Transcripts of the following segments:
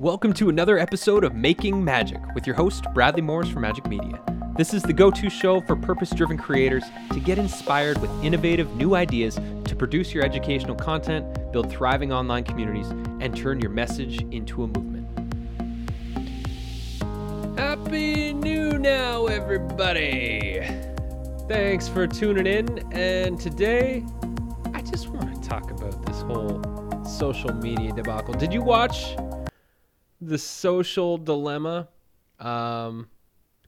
Welcome to another episode of Making Magic with your host, Bradley Morris from Majik Media. This is the go to show for purpose driven creators to get inspired with innovative new ideas to produce your educational content, build thriving online communities, and turn your message into a movement. Happy New Now, everybody! Thanks for tuning in, and today I just want to talk about this whole social media debacle. Did you watch the social dilemma? Um,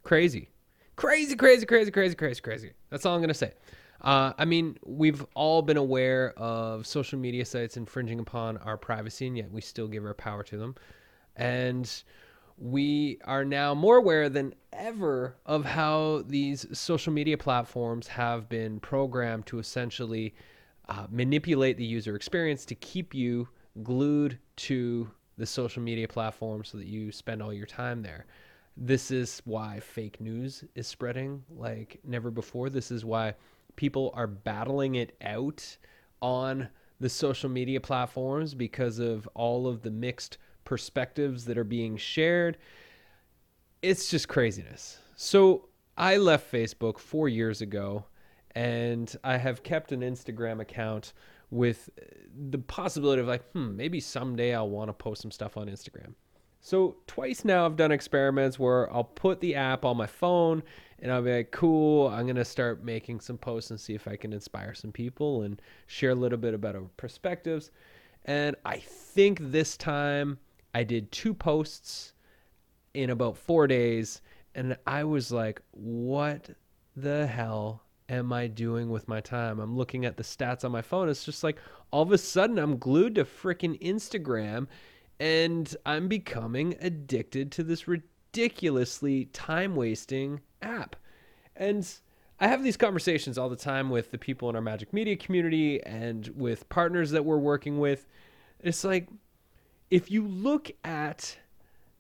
crazy, crazy, crazy, crazy, crazy, crazy, crazy. That's all I'm gonna say. Uh, I mean, we've all been aware of social media sites infringing upon our privacy, and yet we still give our power to them. And we are now more aware than ever of how these social media platforms have been programmed to essentially uh, manipulate the user experience to keep you glued to the social media platform so that you spend all your time there. This is why fake news is spreading like never before. This is why people are battling it out on the social media platforms because of all of the mixed perspectives that are being shared. It's just craziness. So I left Facebook four years ago and I have kept an Instagram account with the possibility of like, hmm, maybe someday I'll want to post some stuff on Instagram. So twice now I've done experiments where I'll put the app on my phone and I'll be like, cool, I'm gonna start making some posts and see if I can inspire some people and share a little bit about our perspectives. And I think this time I did two posts in about four days, and I was like, what the hell am I doing with my time? I'm looking at the stats on my phone. It's just like all of a sudden I'm glued to freaking Instagram and I'm becoming addicted to this ridiculously time wasting app. And I have these conversations all the time with the people in our Majik Media community and with partners that we're working with. It's like, if you look at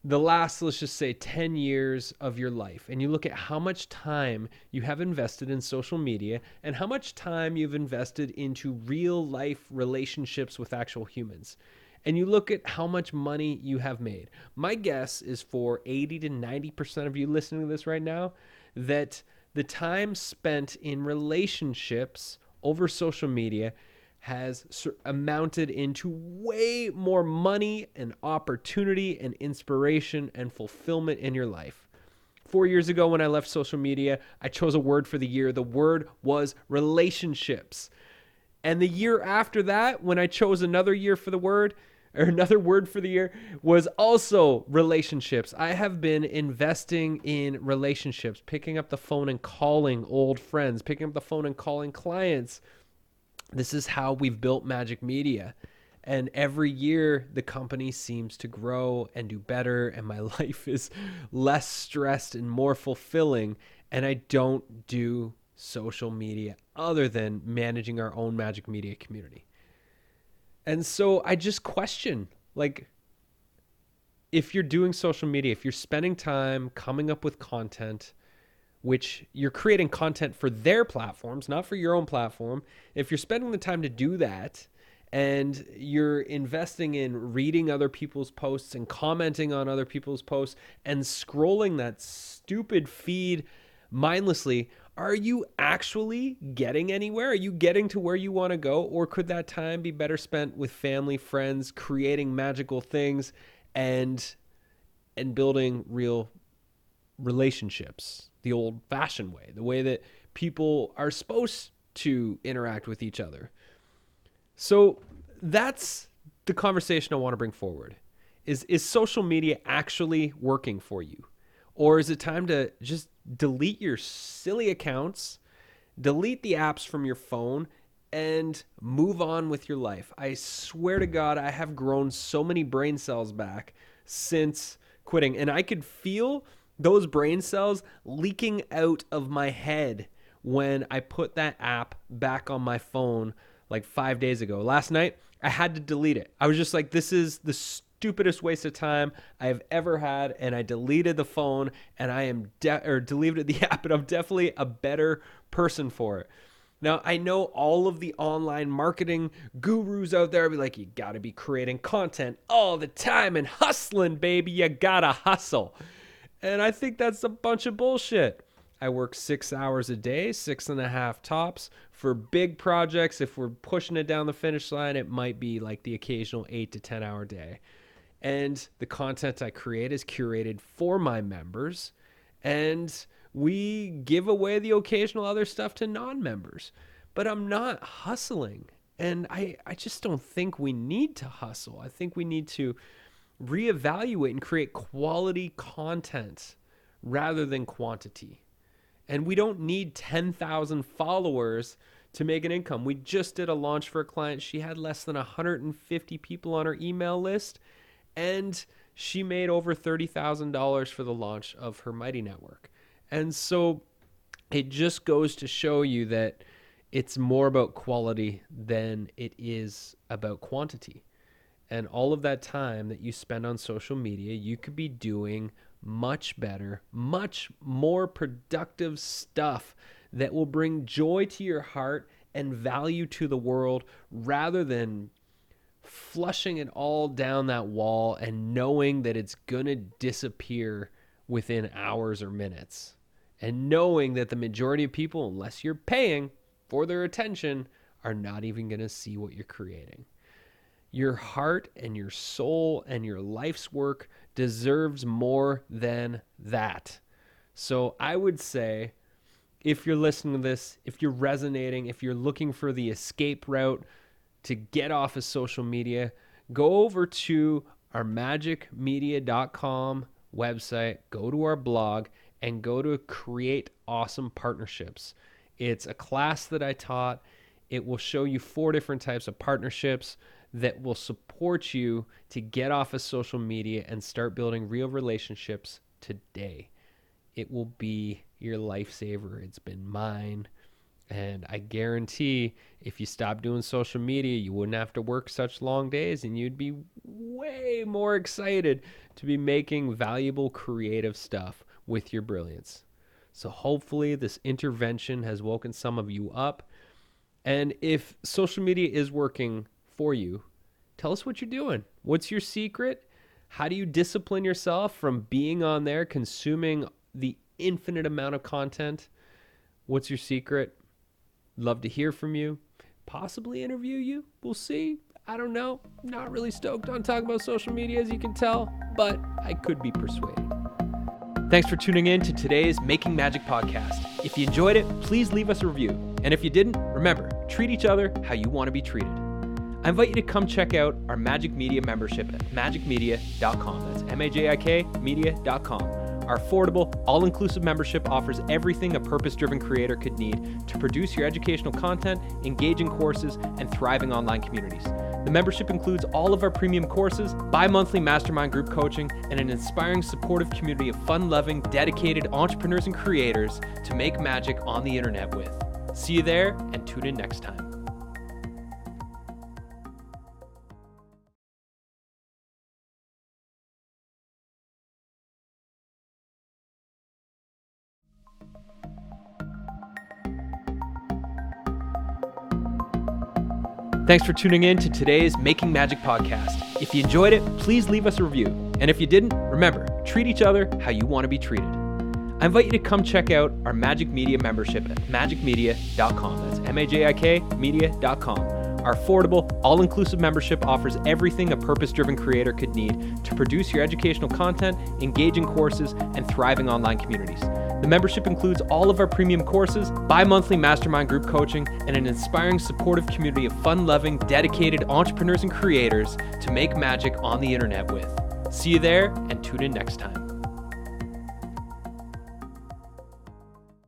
the last, let's just say, 10 years of your life, and you look at how much time you have invested in social media and how much time you've invested into real life relationships with actual humans, and you look at how much money you have made, my guess is for 80 to 90% of you listening to this right now that the time spent in relationships over social media has amounted into way more money and opportunity and inspiration and fulfillment in your life. Four years ago, when I left social media, I chose a word for the year. The word was relationships. And the year after that, when I chose another year for the word, or another word for the year, was also relationships. I have been investing in relationships, picking up the phone and calling old friends, picking up the phone and calling clients this is how we've built Majik Media. And every year, the company seems to grow and do better, and my life is less stressed and more fulfilling. And I don't do social media other than managing our own Majik Media community. And so I just question like, if you're doing social media, if you're spending time coming up with content, which you're creating content for their platforms, not for your own platform, if you're spending the time to do that and you're investing in reading other people's posts and commenting on other people's posts and scrolling that stupid feed mindlessly, are you actually getting anywhere? Are you getting to where you want to go? Or could that time be better spent with family, friends, creating magical things and and building real relationships the old fashioned way, the way that people are supposed to interact with each other. So that's the conversation I want to bring forward. Is is social media actually working for you? Or is it time to just delete your silly accounts, delete the apps from your phone and move on with your life? I swear to God, I have grown so many brain cells back since quitting and I could feel those brain cells leaking out of my head when I put that app back on my phone like five days ago. Last night, I had to delete it. I was just like, this is the stupidest waste of time I have ever had. And I deleted the phone and I am, de- or deleted the app, and I'm definitely a better person for it. Now, I know all of the online marketing gurus out there be like, you gotta be creating content all the time and hustling, baby. You gotta hustle. And I think that's a bunch of bullshit. I work six hours a day, six and a half tops. For big projects, if we're pushing it down the finish line, it might be like the occasional eight to 10 hour day. And the content I create is curated for my members. And we give away the occasional other stuff to non members. But I'm not hustling. And I, I just don't think we need to hustle. I think we need to reevaluate and create quality content rather than quantity. And we don't need 10,000 followers to make an income. We just did a launch for a client. She had less than 150 people on her email list, and she made over $30,000 for the launch of her Mighty Network. And so it just goes to show you that it's more about quality than it is about quantity. And all of that time that you spend on social media, you could be doing much better, much more productive stuff that will bring joy to your heart and value to the world rather than flushing it all down that wall and knowing that it's going to disappear within hours or minutes. And knowing that the majority of people, unless you're paying for their attention, are not even going to see what you're creating. Your heart and your soul and your life's work deserves more than that. So I would say if you're listening to this, if you're resonating, if you're looking for the escape route to get off of social media, go over to our majikmedia.com website, go to our blog, and go to create awesome partnerships. It's a class that I taught. It will show you four different types of partnerships that will support you to get off of social media and start building real relationships today. It will be your lifesaver. It's been mine. And I guarantee if you stop doing social media, you wouldn't have to work such long days and you'd be way more excited to be making valuable creative stuff with your brilliance. So hopefully, this intervention has woken some of you up. And if social media is working for you. Tell us what you're doing. What's your secret? How do you discipline yourself from being on there, consuming the infinite amount of content? What's your secret? Love to hear from you. Possibly interview you. We'll see. I don't know. Not really stoked on talking about social media, as you can tell, but I could be persuaded. Thanks for tuning in to today's Making Magic podcast. If you enjoyed it, please leave us a review. And if you didn't, remember treat each other how you want to be treated. I invite you to come check out our Majik Media membership at majikmedia.com. That's M A J I K media.com. Our affordable, all inclusive membership offers everything a purpose driven creator could need to produce your educational content, engaging courses, and thriving online communities. The membership includes all of our premium courses, bi monthly mastermind group coaching, and an inspiring, supportive community of fun loving, dedicated entrepreneurs and creators to make magic on the internet with. See you there and tune in next time. Thanks for tuning in to today's Making Magic podcast. If you enjoyed it, please leave us a review. And if you didn't, remember, treat each other how you want to be treated. I invite you to come check out our Majik Media membership at majikmedia.com. That's M A J I K media.com. Our affordable, all inclusive membership offers everything a purpose driven creator could need to produce your educational content, engaging courses, and thriving online communities. The membership includes all of our premium courses, bi monthly mastermind group coaching, and an inspiring, supportive community of fun loving, dedicated entrepreneurs and creators to make magic on the internet with. See you there and tune in next time.